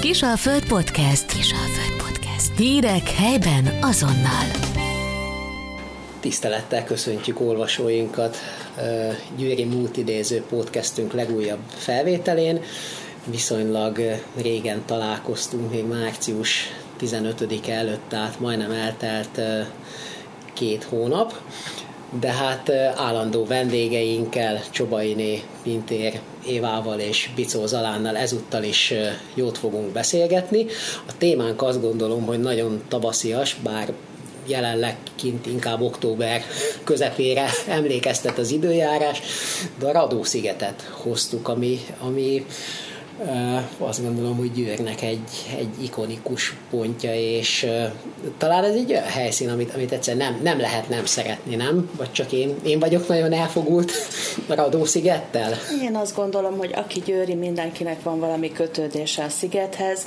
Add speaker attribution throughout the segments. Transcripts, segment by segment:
Speaker 1: Kisalföld Podcast. Kisalföld Podcast. Hírek helyben azonnal.
Speaker 2: Tisztelettel köszöntjük olvasóinkat Győri Multidéző podcastünk legújabb felvételén. Viszonylag régen találkoztunk, még március 15-e előtt, tehát majdnem eltelt két hónap de hát állandó vendégeinkkel, Csobainé, Pintér, Évával és Bicó Zalánnal ezúttal is jót fogunk beszélgetni. A témánk azt gondolom, hogy nagyon tavaszias, bár jelenleg kint inkább október közepére emlékeztet az időjárás, de a Radó-szigetet hoztuk, ami, ami azt gondolom, hogy Győrnek egy, egy ikonikus pontja, és talán ez egy olyan helyszín, amit, amit egyszer nem, nem lehet nem szeretni, nem? Vagy csak én, én vagyok nagyon elfogult Radó-szigettel?
Speaker 3: Én azt gondolom, hogy aki győri, mindenkinek van valami kötődése a szigethez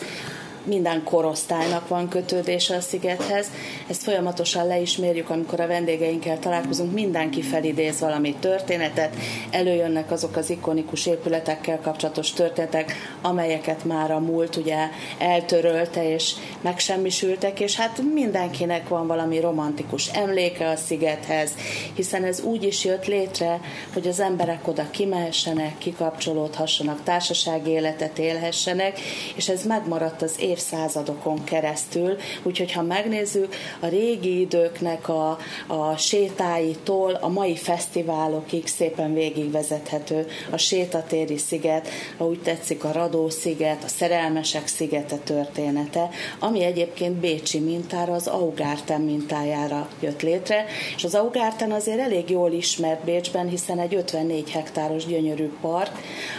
Speaker 3: minden korosztálynak van kötődése a szigethez. Ezt folyamatosan le is mérjük, amikor a vendégeinkkel találkozunk, mindenki felidéz valami történetet, előjönnek azok az ikonikus épületekkel kapcsolatos történetek, amelyeket már a múlt ugye eltörölte és megsemmisültek, és hát mindenkinek van valami romantikus emléke a szigethez, hiszen ez úgy is jött létre, hogy az emberek oda kimehessenek, kikapcsolódhassanak, társasági életet élhessenek, és ez megmaradt az év évszázadokon keresztül, úgyhogy ha megnézzük, a régi időknek a, a sétáitól a mai fesztiválokig szépen végigvezethető a sétatéri sziget, ha úgy tetszik a Radó sziget, a Szerelmesek szigete története, ami egyébként Bécsi mintára, az Augárten mintájára jött létre, és az Augárten azért elég jól ismert Bécsben, hiszen egy 54 hektáros gyönyörű park,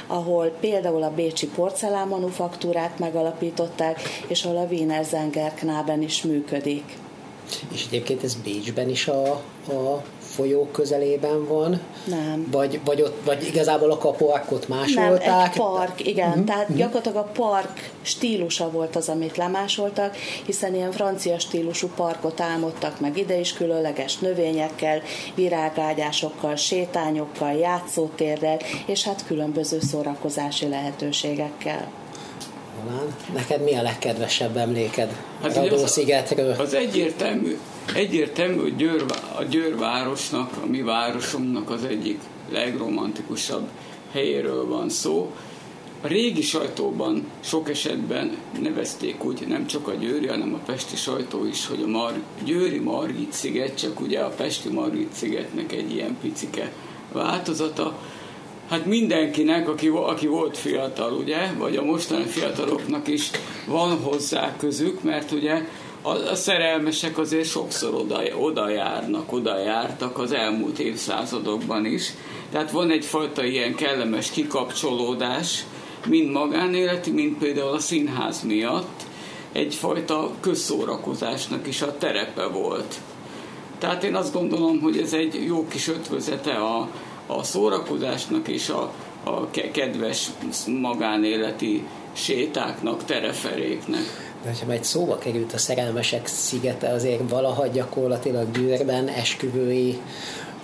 Speaker 3: ahol például a Bécsi porcelánmanufaktúrát megalapították, és ahol a Wiener Zengerknában is működik.
Speaker 2: És egyébként ez Bécsben is a, a folyó közelében van?
Speaker 3: Nem.
Speaker 2: Vagy, vagy, ott, vagy igazából a parkot másolták?
Speaker 3: Nem, egy park, igen. Mm-hmm. Tehát gyakorlatilag a park stílusa volt az, amit lemásoltak, hiszen ilyen francia stílusú parkot álmodtak meg ide is különleges növényekkel, virágágyásokkal, sétányokkal, játszótérrel, és hát különböző szórakozási lehetőségekkel
Speaker 2: talán. Neked mi a legkedvesebb emléked hát Radó-szigetről?
Speaker 4: Az, az egyértelmű, egyértelmű, hogy Győr, a Győr városnak, a mi városunknak az egyik legromantikusabb helyéről van szó. A régi sajtóban sok esetben nevezték úgy, nem csak a győri, hanem a pesti sajtó is, hogy a Mar- győri Margit sziget, csak ugye a pesti Margit szigetnek egy ilyen picike változata hát mindenkinek, aki, aki volt fiatal, ugye, vagy a mostani fiataloknak is van hozzá közük, mert ugye a, a szerelmesek azért sokszor oda, oda járnak, oda jártak az elmúlt évszázadokban is. Tehát van egyfajta ilyen kellemes kikapcsolódás, mind magánéleti, mind például a színház miatt egyfajta közszórakozásnak is a terepe volt. Tehát én azt gondolom, hogy ez egy jó kis ötvözete a, a szórakozásnak és a, a kedves magánéleti sétáknak, tereferéknek.
Speaker 2: De ha egy szóba került a szerelmesek szigete, azért valaha gyakorlatilag Győrben esküvői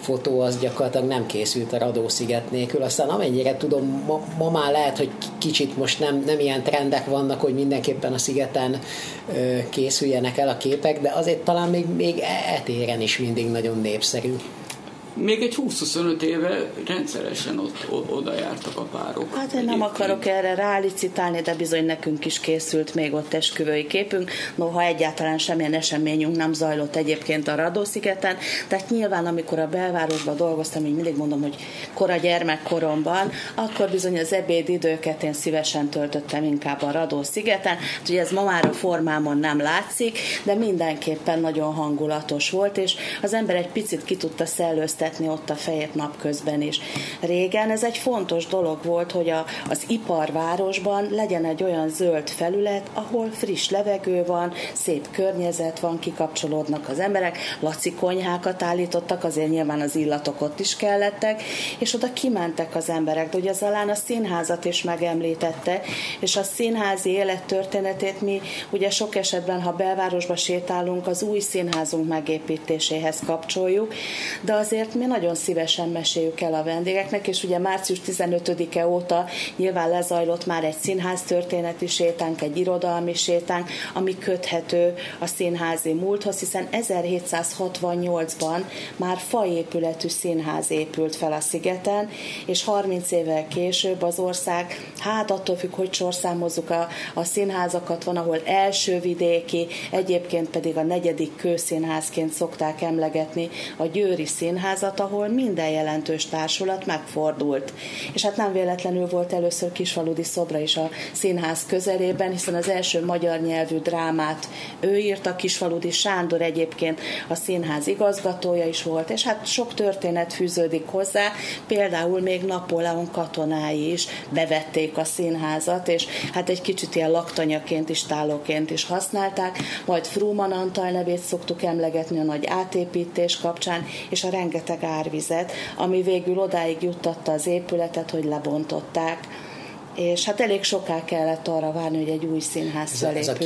Speaker 2: fotó az gyakorlatilag nem készült a Radó-sziget nélkül. Aztán amennyire tudom, ma, ma már lehet, hogy kicsit most nem, nem ilyen trendek vannak, hogy mindenképpen a szigeten ö, készüljenek el a képek, de azért talán még, még e, etéren is mindig nagyon népszerű
Speaker 4: még egy 20-25 éve rendszeresen ott, oda jártak a párok.
Speaker 3: Hát én nem akarok erre rálicitálni, de bizony nekünk is készült még ott esküvői képünk, noha egyáltalán semmilyen eseményünk nem zajlott egyébként a Radó-szigeten, tehát nyilván amikor a belvárosban dolgoztam, így mindig mondom, hogy kora gyermekkoromban, akkor bizony az ebédidőket én szívesen töltöttem inkább a Radó-szigeten, hát ugye ez ma már a formámon nem látszik, de mindenképpen nagyon hangulatos volt, és az ember egy picit ki tudta szellőztetni vezetni ott a fejét napközben is. Régen ez egy fontos dolog volt, hogy a, az iparvárosban legyen egy olyan zöld felület, ahol friss levegő van, szép környezet van, kikapcsolódnak az emberek, laci konyhákat állítottak, azért nyilván az illatok ott is kellettek, és oda kimentek az emberek, de ugye az alán a színházat is megemlítette, és a színházi élettörténetét mi ugye sok esetben, ha belvárosba sétálunk, az új színházunk megépítéséhez kapcsoljuk, de azért ezeket mi nagyon szívesen meséljük el a vendégeknek, és ugye március 15-e óta nyilván lezajlott már egy színház történeti sétánk, egy irodalmi sétánk, ami köthető a színházi múlthoz, hiszen 1768-ban már faépületű színház épült fel a szigeten, és 30 évvel később az ország, hát attól függ, hogy sorszámozzuk a, a színházakat, van, ahol első vidéki, egyébként pedig a negyedik kőszínházként szokták emlegetni a Győri Színházat, ahol minden jelentős társulat megfordult. És hát nem véletlenül volt először Kisfaludi szobra is a színház közelében, hiszen az első magyar nyelvű drámát ő írta, Kisfaludi Sándor egyébként a színház igazgatója is volt, és hát sok történet fűződik hozzá, például még Napóleon katonái is bevették a színházat, és hát egy kicsit ilyen laktanyaként is, tálóként is használták, majd Fruman Antal nevét szoktuk emlegetni a nagy átépítés kapcsán, és a rengeteg árvizet, ami végül odáig juttatta az épületet, hogy lebontották és hát elég soká kellett arra várni, hogy egy új színház
Speaker 2: ez a, ez a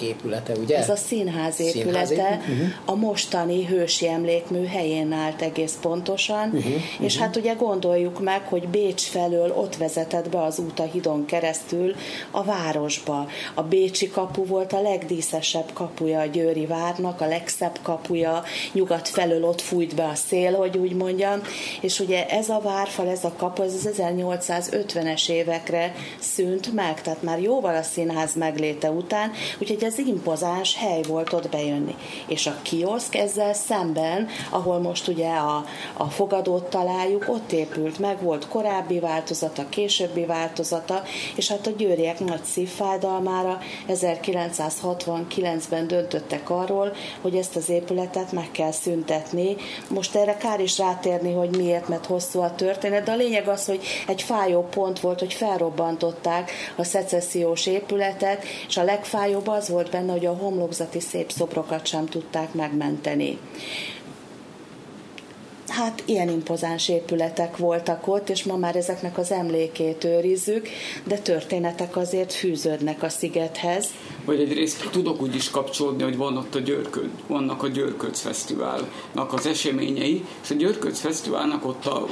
Speaker 2: épülete, ugye?
Speaker 3: Ez a színház épülete, színház uh-huh. a mostani hősi emlékmű helyén állt egész pontosan, uh-huh. és uh-huh. hát ugye gondoljuk meg, hogy Bécs felől ott vezetett be az út a hidon keresztül a városba. A Bécsi kapu volt a legdíszesebb kapuja a Győri várnak, a legszebb kapuja, nyugat felől ott fújt be a szél, hogy úgy mondjam, és ugye ez a várfal, ez a kapu, ez az 1850-es évekre évekre szűnt meg, tehát már jóval a színház megléte után, úgyhogy ez impozáns hely volt ott bejönni. És a kioszk ezzel szemben, ahol most ugye a, a fogadót találjuk, ott épült meg, volt korábbi változata, későbbi változata, és hát a győriek nagy szívfájdalmára 1969-ben döntöttek arról, hogy ezt az épületet meg kell szüntetni. Most erre kár is rátérni, hogy miért, mert hosszú a történet, de a lényeg az, hogy egy fájó pont volt, hogy fel felrobbantották a szecessziós épületet, és a legfájóbb az volt benne, hogy a homlokzati szép szobrokat sem tudták megmenteni hát ilyen impozáns épületek voltak ott, és ma már ezeknek az emlékét őrizzük, de történetek azért fűződnek a szigethez.
Speaker 4: Vagy egyrészt tudok úgy is kapcsolódni, hogy van ott a Györköd, vannak a Györködsz Fesztiválnak az eseményei, és a Györködsz Fesztiválnak ott a,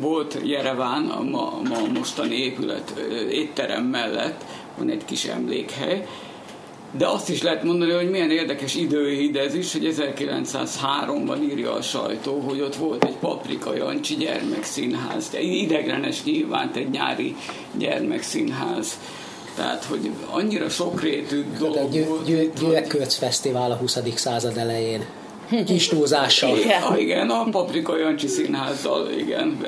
Speaker 4: volt Jereván, a ma, ma mostani épület étterem mellett van egy kis emlékhely, de azt is lehet mondani, hogy milyen érdekes időhíd ez is, hogy 1903-ban írja a sajtó, hogy ott volt egy Paprika Jancsi gyermekszínház. De ideglenes nyilván egy nyári gyermekszínház. Tehát, hogy annyira sokrétű dolog
Speaker 2: győ, volt. Győ, Fesztivál a 20. század elején. Kis túlzással.
Speaker 4: Igen, igen, a Paprika Jancsi színházzal, igen.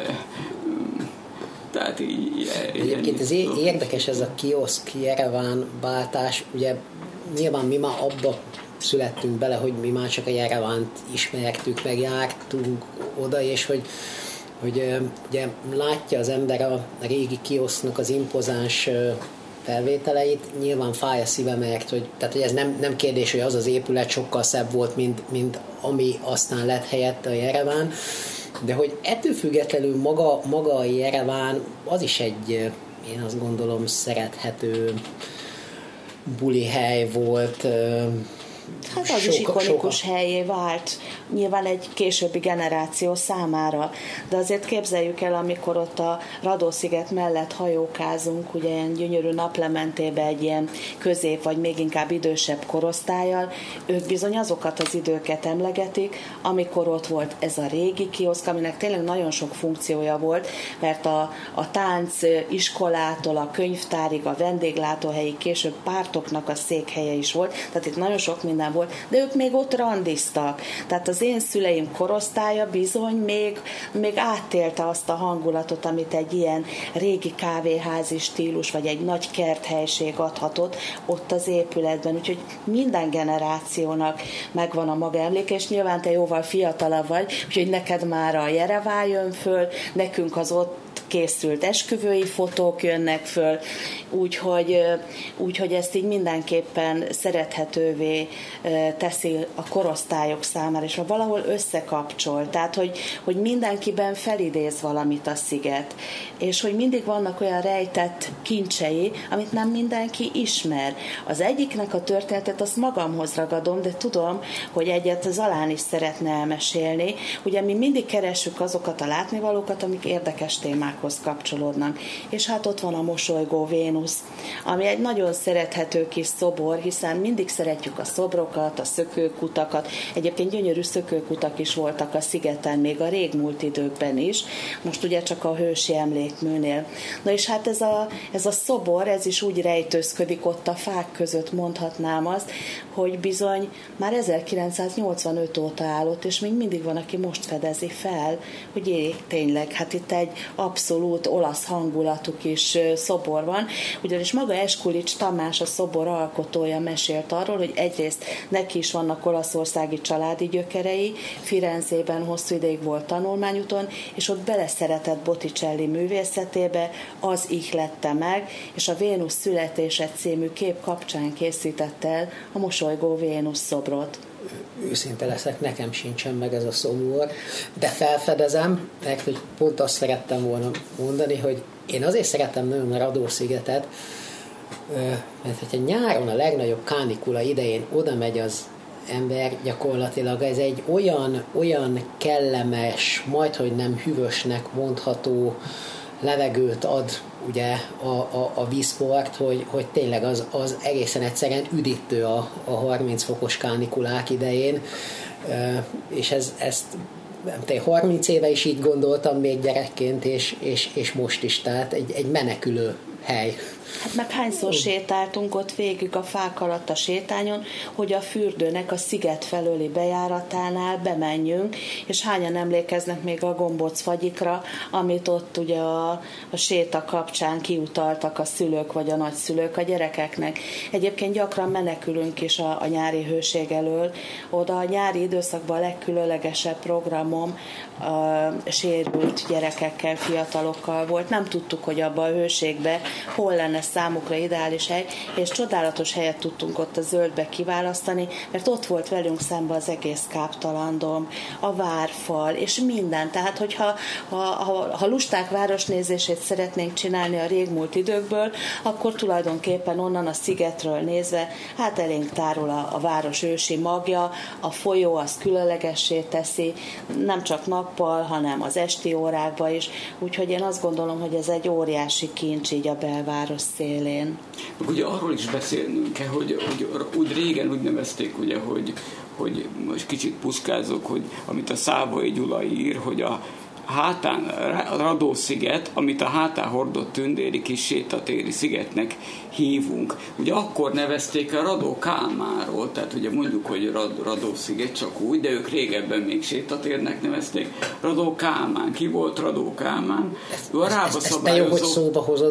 Speaker 4: Tehát így,
Speaker 2: Egyébként ez érdekes ez a kioszk Jereván váltás, ugye nyilván mi már abba születtünk bele, hogy mi már csak a Jerevánt ismertük, meg jártunk oda, és hogy, hogy ugye látja az ember a régi kiosznak az impozáns felvételeit, nyilván fáj a szíve, mert hogy, tehát, hogy ez nem, nem kérdés, hogy az az épület sokkal szebb volt, mint, mint ami aztán lett helyette a Jereván, de hogy ettől függetlenül maga, maga a Jereván az is egy, én azt gondolom, szerethető buli hely volt,
Speaker 3: Hát az soka, is ikonikus soka. helyé vált, nyilván egy későbbi generáció számára, de azért képzeljük el, amikor ott a Radósziget mellett hajókázunk, ugye ilyen gyönyörű naplementébe egy ilyen közép, vagy még inkább idősebb korosztályjal, ők bizony azokat az időket emlegetik, amikor ott volt ez a régi kioszk, aminek tényleg nagyon sok funkciója volt, mert a, a tánc iskolától a könyvtárig, a vendéglátóhelyi, később pártoknak a székhelye is volt, tehát itt nagyon sok minden volt, de ők még ott randiztak. Tehát az én szüleim korosztálya bizony még, még átélte azt a hangulatot, amit egy ilyen régi kávéházi stílus, vagy egy nagy kerthelység adhatott ott az épületben. Úgyhogy minden generációnak megvan a maga emléke, és nyilván te jóval fiatalabb vagy, úgyhogy neked már a Jerevá jön föl, nekünk az ott készült esküvői fotók jönnek föl, úgyhogy, úgyhogy ezt így mindenképpen szerethetővé teszi a korosztályok számára, és valahol összekapcsol, tehát hogy, hogy mindenkiben felidéz valamit a sziget, és hogy mindig vannak olyan rejtett kincsei, amit nem mindenki ismer. Az egyiknek a történetet azt magamhoz ragadom, de tudom, hogy egyet Zalán is szeretne elmesélni. Ugye mi mindig keressük azokat a látnivalókat, amik érdekes témákhoz kapcsolódnak. És hát ott van a mosolygó Vénusz, ami egy nagyon szerethető kis szobor, hiszen mindig szeretjük a szobrokat, a szökőkutakat. Egyébként gyönyörű szökőkutak is voltak a szigeten, még a régmúlt időkben is. Most ugye csak a hősi emlékműnél. Na és hát ez a, ez a szobor, ez is úgy rejtőzködik ott a fák között, mondhatnám azt, hogy bizony már 1985 óta állott, és még mindig van, aki most fedezi fel, hogy é, tényleg, hát itt egy abszolút olasz hangulatú kis szobor van, ugyanis maga Eskulics Tamás, a szobor alkotója mesélt arról, hogy egyrészt neki is vannak olaszországi családi gyökerei, Firenzében hosszú ideig volt tanulmányúton, és ott beleszeretett Botticelli művészetébe, az ihlette meg, és a Vénusz születése című kép kapcsán készítette el a mosolygó Vénusz szobrot
Speaker 2: őszinte leszek, nekem sincsen meg ez a szomor, de felfedezem, mert hogy pont azt szerettem volna mondani, hogy én azért szeretem nagyon a Radó-szigetet, mert hogyha nyáron a legnagyobb kánikula idején oda megy az ember, gyakorlatilag ez egy olyan, olyan kellemes, majd hogy nem hűvösnek mondható levegőt ad ugye a, a, a vízport, hogy, hogy tényleg az, az egészen egyszerűen üdítő a, a 30 fokos kánikulák idején, és ez, ezt nem 30 éve is így gondoltam még gyerekként, és, és, és most is, tehát egy, egy menekülő hely.
Speaker 3: Hát meg hányszor sétáltunk ott végig a fák alatt a sétányon, hogy a fürdőnek a sziget felőli bejáratánál bemenjünk, és hányan emlékeznek még a gombóc fagyikra, amit ott ugye a, a séta kapcsán kiutaltak a szülők vagy a nagyszülők a gyerekeknek. Egyébként gyakran menekülünk is a, a nyári hőség elől. Oda a nyári időszakban a legkülönlegesebb programom a sérült gyerekekkel, fiatalokkal volt. Nem tudtuk, hogy abba a hőségbe hol lenne számukra ideális hely, és csodálatos helyet tudtunk ott a zöldbe kiválasztani, mert ott volt velünk szembe az egész káptalandom, a várfal, és minden. Tehát, hogyha ha, ha, ha lusták városnézését szeretnénk csinálni a régmúlt időkből, akkor tulajdonképpen onnan a szigetről nézve, hát elénk tárul a, a város ősi magja, a folyó az különlegessé teszi, nem csak nappal, hanem az esti órákban is, úgyhogy én azt gondolom, hogy ez egy óriási kincs így a belváros szélén.
Speaker 4: Ugye arról is beszélnünk kell, hogy, hogy úgy régen úgy nevezték, ugye, hogy, hogy most kicsit puskázok, hogy amit a Szávai Gyula ír, hogy a hátán Radó-sziget, amit a hátán hordott tündéri kis sétatéri szigetnek hívunk. Ugye akkor nevezték a Radó Kálmáról, tehát ugye mondjuk, hogy Rad, Radó-sziget csak úgy, de ők régebben még sétatérnek nevezték. Radó Kálmán. Ki volt Radó Kálmán? Ő a Rába szabályozó,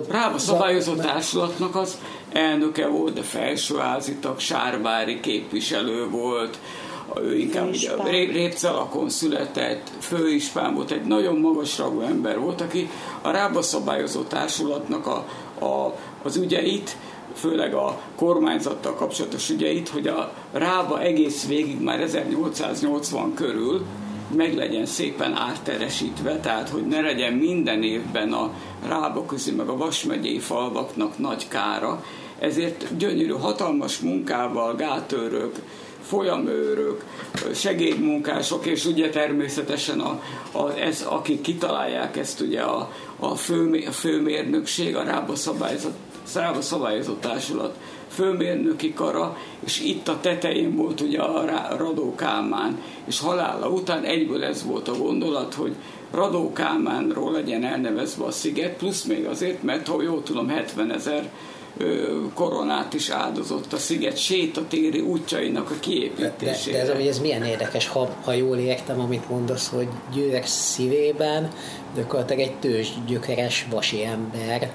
Speaker 4: Rába szabályozó társulatnak az elnöke volt, de felsőházi tag, Sárvári képviselő volt, ő inkább ugye Répcelakon született, főispán volt, egy nagyon magas ragú ember volt, aki a Rába szabályozó társulatnak a, a, az ügyeit, főleg a kormányzattal kapcsolatos ügyeit, hogy a Rába egész végig már 1880 körül meg legyen szépen átteresítve, tehát hogy ne legyen minden évben a Rába közi meg a Vas megyei falvaknak nagy kára, ezért gyönyörű, hatalmas munkával, gátőrök, folyamőrök, segédmunkások, és ugye természetesen a, a, ez, akik kitalálják ezt ugye a, a, fő, a főmérnökség, a rába szabályozott, rába szabályozott társulat főmérnöki kara, és itt a tetején volt ugye a Radó Kálmán, és halála után egyből ez volt a gondolat, hogy Radó Kálmánról legyen elnevezve a sziget, plusz még azért, mert ha jól tudom, 70 ezer koronát is áldozott a sziget sétatéri útjainak a kiépítésére.
Speaker 2: De, de ez, ez milyen érdekes, ha, ha jól értem, amit mondasz, hogy Győrek szívében gyakorlatilag egy tőzs gyökeres vasi ember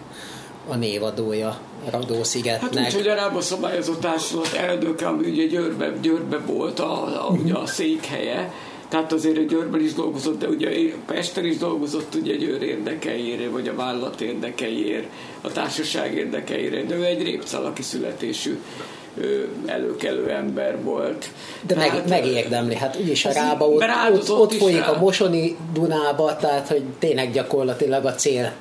Speaker 2: a névadója Radó-szigetnek.
Speaker 4: Hát úgy, hogy a Rába Szabályozó Társulat ami ugye Győrbe, Győrbe volt a, a, ugye a székhelye, Tehát azért Győrben is dolgozott, de ugye Pesten is dolgozott ugye Győr érdekeire, vagy a vállalat érdekeiért, a társaság érdekeire, de ő egy répcalaki születésű előkelő ember volt.
Speaker 2: De meg, hát, megérdemli, hát úgyis a rába ott, ott, ott folyik rá. a Mosoni Dunába, tehát hogy tényleg gyakorlatilag a cél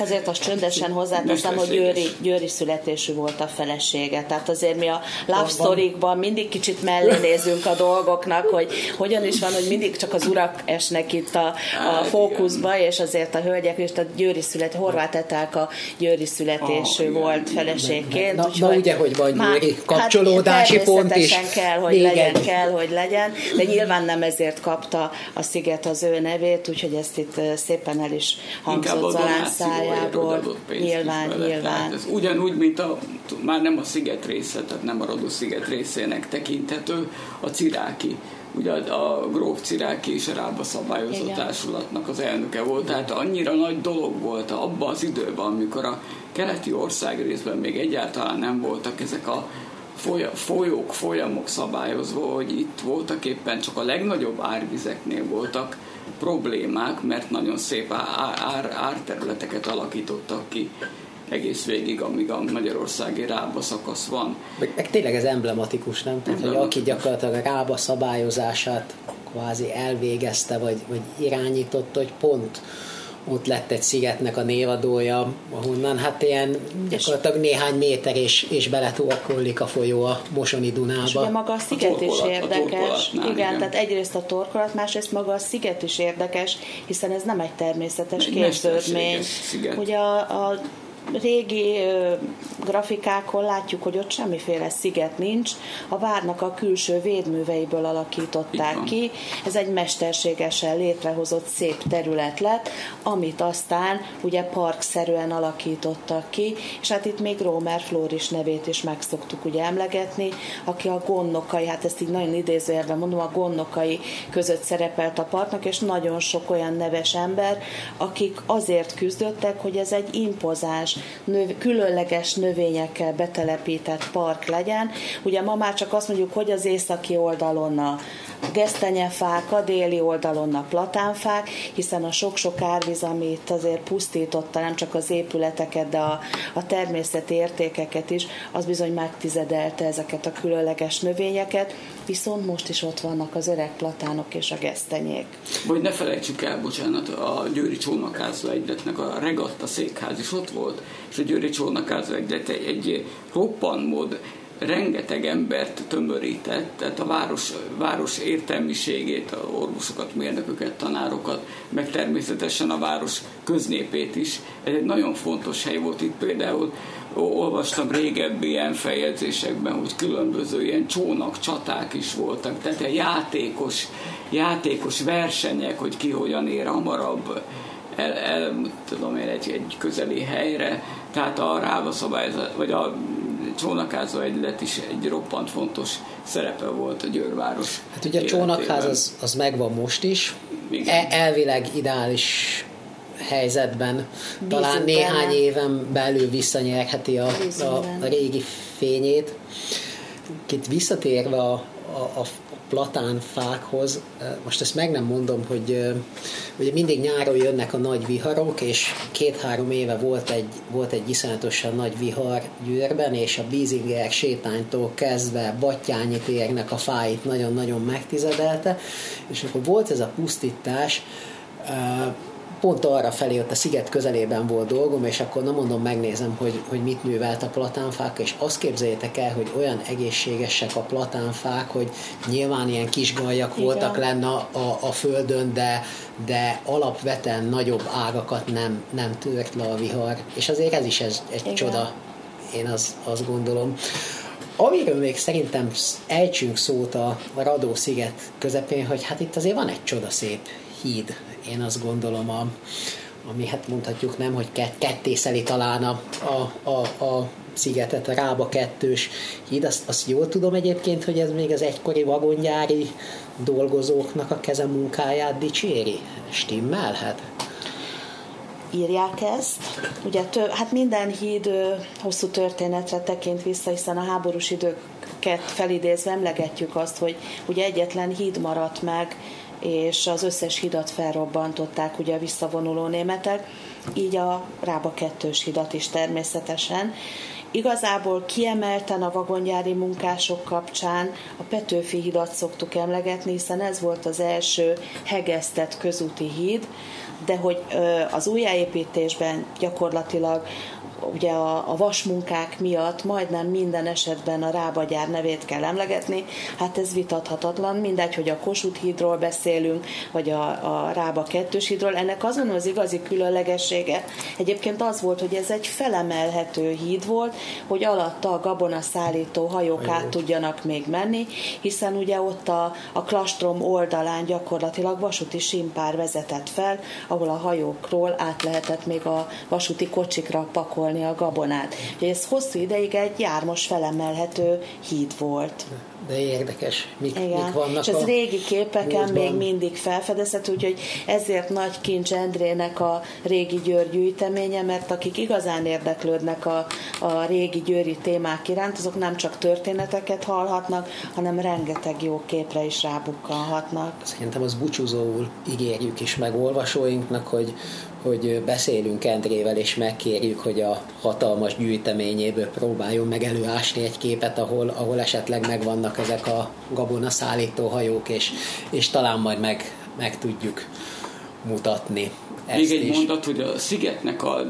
Speaker 3: Azért azt csöndesen hozzáteszem, hogy Győri, Győri születésű volt a felesége. Tehát azért mi a love story-kban mindig kicsit mellé nézünk a dolgoknak, hogy hogyan is van, hogy mindig csak az urak esnek itt a, a fókuszba, és azért a hölgyek, és a Győri szület, Horváth a Győri születésű ah, volt feleségként.
Speaker 2: Na, na, ugye, hogy van Győri hát kapcsolódási hát, pont is.
Speaker 3: kell, hogy Végen. legyen, kell, hogy legyen, de nyilván nem ezért kapta a sziget az ő nevét, úgyhogy ezt itt szépen el is hangzott Zalán szájából. Nyilván, nyilván.
Speaker 4: ez ugyanúgy, mint a, már nem a sziget része, tehát nem a Rodos sziget részének tekinthető, a Ciráki ugye a Gróf Ciráki és a Rába Szabályozó Igen. Társulatnak az elnöke volt, tehát annyira nagy dolog volt abban az időben, amikor a keleti ország részben még egyáltalán nem voltak ezek a folyók, folyamok szabályozva, hogy itt voltak éppen csak a legnagyobb árvizeknél voltak problémák, mert nagyon szép ár, ár, árterületeket alakítottak ki egész végig, amíg a Magyarországi rába szakasz van.
Speaker 2: Meg, meg tényleg ez emblematikus, nem? Tehát, hogy aki gyakorlatilag a rába szabályozását kvázi elvégezte, vagy, vagy irányította, hogy pont ott lett egy szigetnek a névadója, ahonnan hát ilyen gyakorlatilag néhány méter és, és beletorkollik a folyó a Mosoni Dunába. És
Speaker 3: ugye maga a sziget a is érdekes. Igen, igen, tehát egyrészt a torkolat, másrészt maga a sziget is érdekes, hiszen ez nem egy természetes képződmény. Ugye a, a régi grafikákon látjuk, hogy ott semmiféle sziget nincs, a várnak a külső védműveiből alakították ki. Ez egy mesterségesen létrehozott szép terület lett, amit aztán ugye parkszerűen alakítottak ki, és hát itt még Rómer Flóris nevét is meg szoktuk ugye emlegetni, aki a gonnokai, hát ezt így nagyon idézőjelben mondom, a gonnokai között szerepelt a parknak, és nagyon sok olyan neves ember, akik azért küzdöttek, hogy ez egy impozáns, növ, különleges növényekkel betelepített park legyen. Ugye ma már csak azt mondjuk, hogy az északi oldalon a gesztenyefák, a déli oldalon a platánfák, hiszen a sok-sok árvíz, amit azért pusztította nem csak az épületeket, de a, a természeti értékeket is, az bizony megtizedelte ezeket a különleges növényeket, viszont most is ott vannak az öreg platánok és a gesztenyék.
Speaker 4: Vagy ne felejtsük el, bocsánat, a Győri Csónakázó egyletnek a regatta székház is ott volt, és a Győri Csónakázó egylet egy, egy roppant mód rengeteg embert tömörített, tehát a város, város értelmiségét, a orvosokat, mérnököket, tanárokat, meg természetesen a város köznépét is. Ez egy nagyon fontos hely volt itt például, olvastam régebbi ilyen feljegyzésekben, hogy különböző ilyen csónak, csaták is voltak, tehát egy játékos, játékos versenyek, hogy ki hogyan ér hamarabb el, el tudom én, egy, egy közeli helyre, tehát a ráva szabályzat, vagy a csónakázó egylet is egy roppant fontos szerepe volt a Győrváros
Speaker 2: Hát ugye a csónakház az, az megvan most is, E, elvileg ideális helyzetben Bízunk talán néhány benne. éven belül visszanyerheti a, a, a régi fényét. Itt visszatérve a, a, a platánfákhoz, most ezt meg nem mondom, hogy ugye mindig nyáron jönnek a nagy viharok, és két-három éve volt egy, volt egy iszonyatosan nagy vihar Győrben, és a Bízinger sétánytól kezdve Battyányi térnek a fáit nagyon-nagyon megtizedelte, és akkor volt ez a pusztítás, pont arra felé, ott a sziget közelében volt dolgom, és akkor nem mondom, megnézem, hogy, hogy mit művelt a platánfák, és azt képzeljétek el, hogy olyan egészségesek a platánfák, hogy nyilván ilyen kis Igen. voltak lenne a, a, a földön, de, de alapvetően nagyobb ágakat nem, nem tört le a vihar, és azért ez is ez, egy Igen. csoda, én az, azt gondolom. Amiről még szerintem ejtsünk szót a Radó-sziget közepén, hogy hát itt azért van egy csodaszép híd én azt gondolom, a, ami hát mondhatjuk nem, hogy kettészeli talán a, a, a, a szigetet, a Rába kettős híd. Azt, azt jól tudom egyébként, hogy ez még az egykori vagongyári dolgozóknak a keze munkáját dicséri. Stimmelhet?
Speaker 3: írják ezt. Ugye tő, hát minden híd hosszú történetre tekint vissza, hiszen a háborús időket felidézve emlegetjük azt, hogy ugye egyetlen híd maradt meg és az összes hidat felrobbantották ugye a visszavonuló németek, így a Rába kettős hidat is természetesen. Igazából kiemelten a vagongyári munkások kapcsán a Petőfi hidat szoktuk emlegetni, hiszen ez volt az első hegesztett közúti híd, de hogy az újjáépítésben gyakorlatilag ugye a, a vasmunkák miatt majdnem minden esetben a Rábagyár nevét kell emlegetni, hát ez vitathatatlan, mindegy, hogy a Kossuth hídról beszélünk, vagy a, a Rába kettős hídról, ennek azon az igazi különlegessége egyébként az volt, hogy ez egy felemelhető híd volt, hogy alatta a gabona szállító hajók át tudjanak még menni, hiszen ugye ott a, a klastrom oldalán gyakorlatilag vasúti simpár vezetett fel, ahol a hajókról át lehetett még a vasúti kocsikra pakolni pakolni a gabonát. Ugye ez hosszú ideig egy jármos felemelhető híd volt.
Speaker 2: De érdekes, mik, Igen. mik vannak
Speaker 3: És ez a régi képeken múltban. még mindig felfedezhető, úgyhogy ezért nagy kincs Endrének a régi Győr gyűjteménye, mert akik igazán érdeklődnek a, a régi győri témák iránt, azok nem csak történeteket hallhatnak, hanem rengeteg jó képre is rábukkanhatnak.
Speaker 2: Szerintem az búcsúzóul ígérjük is meg olvasóinknak, hogy hogy beszélünk Endrével, és megkérjük, hogy a hatalmas gyűjteményéből próbáljon meg előásni egy képet, ahol, ahol esetleg megvannak ezek a gabona szállító hajók, és, és talán majd meg, meg tudjuk mutatni.
Speaker 4: Ezt Még egy is. mondat, hogy a szigetnek a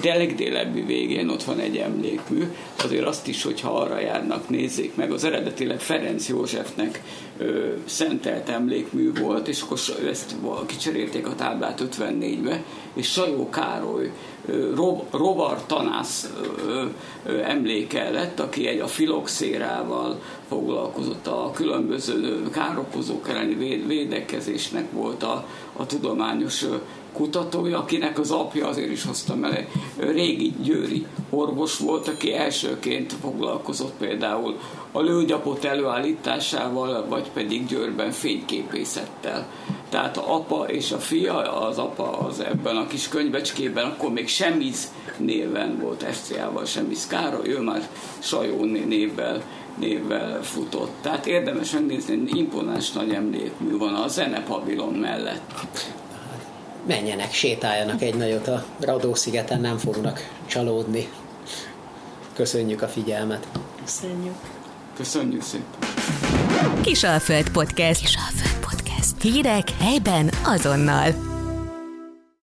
Speaker 4: de, legdélebbi végén ott van egy emlékmű, azért azt is, hogyha arra járnak, nézzék meg, az eredetileg Ferenc Józsefnek ö, szentelt emlékmű volt, és akkor ezt kicserélték a táblát 54-be, és Sajó Károly rovar tanász emléke lett, aki egy a filoxérával foglalkozott, a különböző károkozók elleni védekezésnek volt a, a tudományos kutatója, akinek az apja azért is hoztam el, régi győri orvos volt, aki elsőként foglalkozott például a lőgyapot előállításával, vagy pedig Győrben fényképészettel. Tehát a apa és a fia, az apa az ebben a kis könyvecskében, akkor még Semmiz néven volt SCA-val, Semmiz Károly, ő már Sajó névvel névvel futott. Tehát érdemes megnézni, imponáns nagy emlékmű van a zenepavilon mellett
Speaker 2: menjenek, sétáljanak egy nagyot a Radó-szigeten, nem fognak csalódni. Köszönjük a figyelmet.
Speaker 3: Köszönjük.
Speaker 4: Köszönjük szépen.
Speaker 1: Kisalföld Podcast. Kisalföld Podcast. Hírek helyben azonnal.